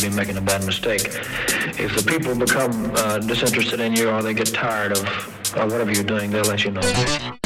I'd be making a bad mistake. If the people become uh, disinterested in you or they get tired of uh, whatever you're doing, they'll let you know.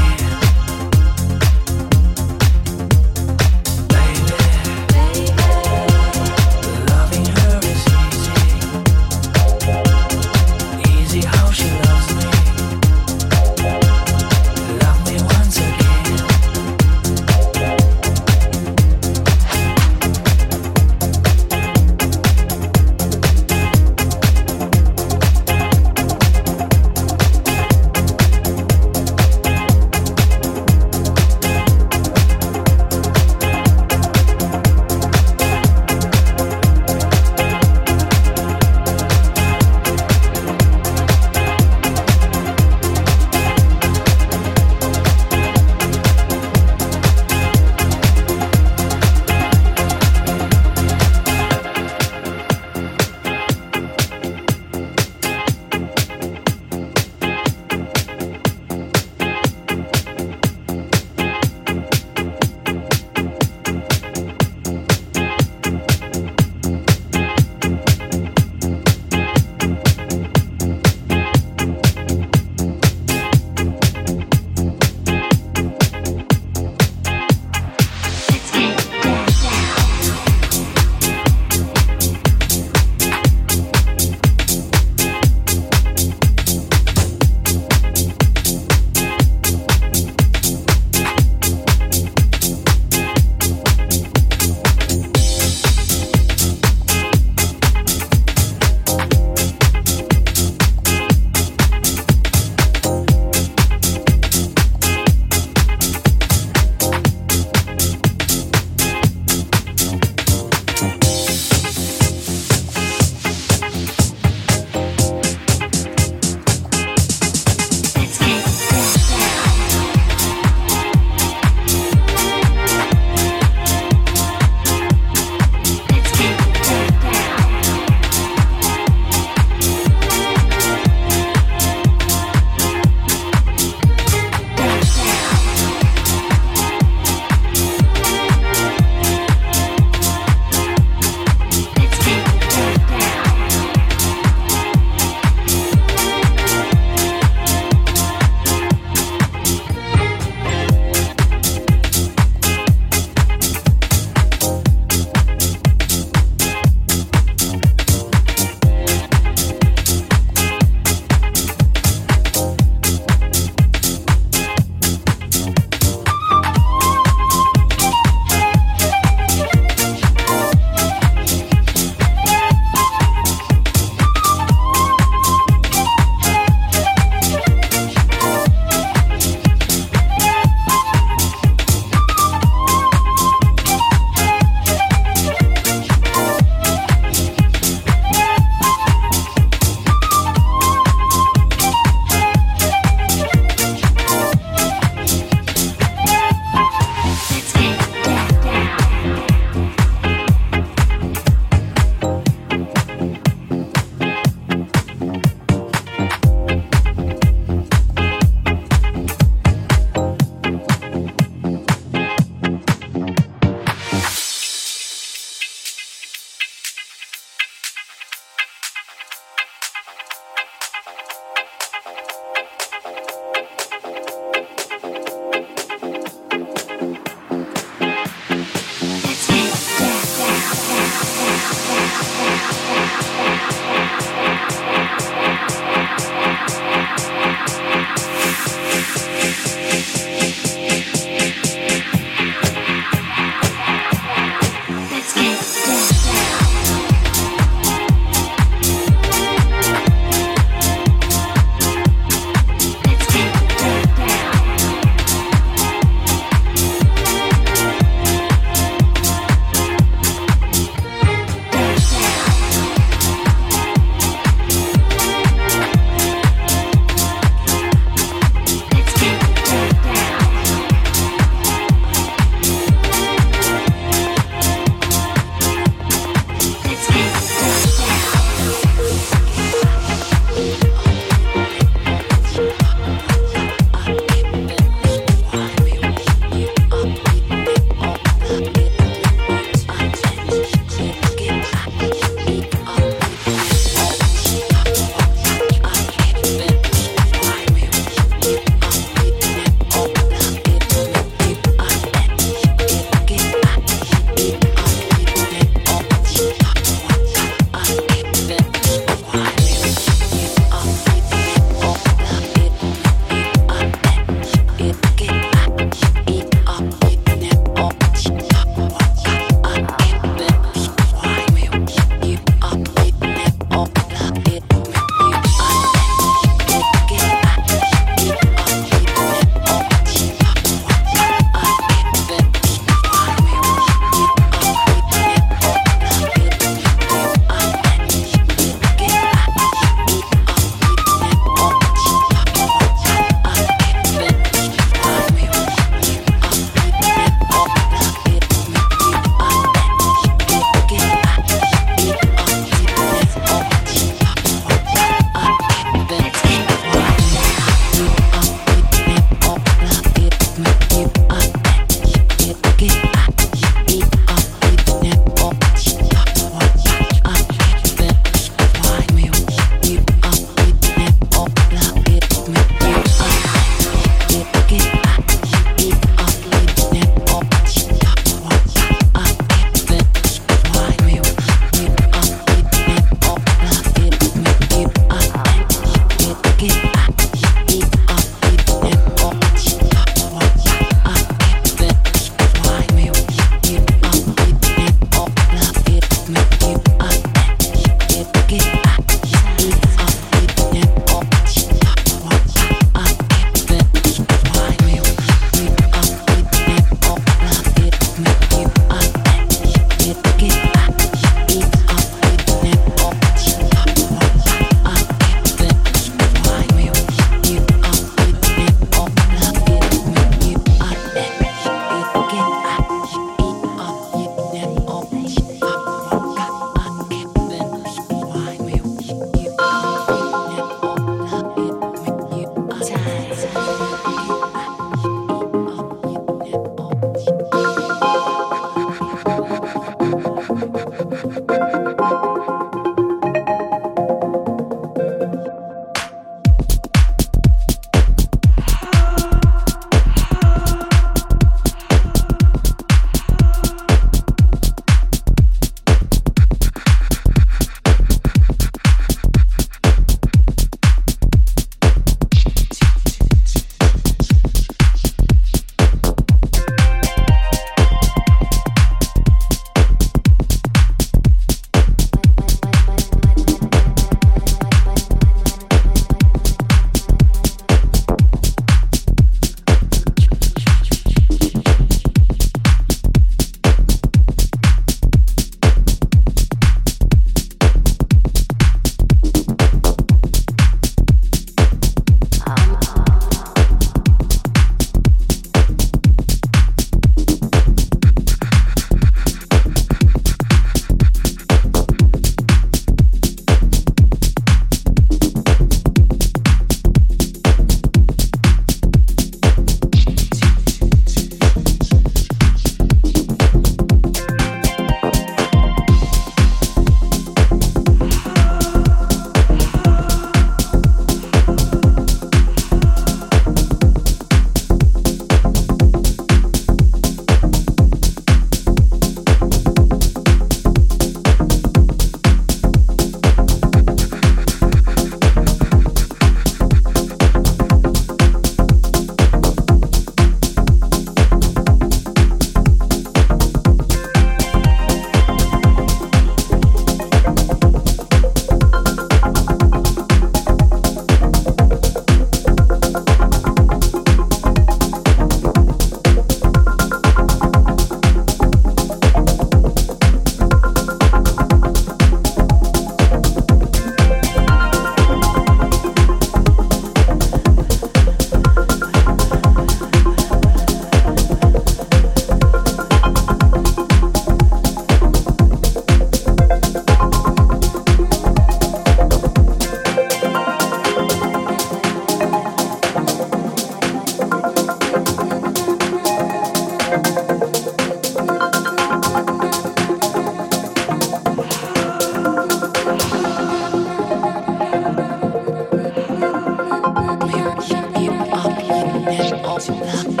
Gracias.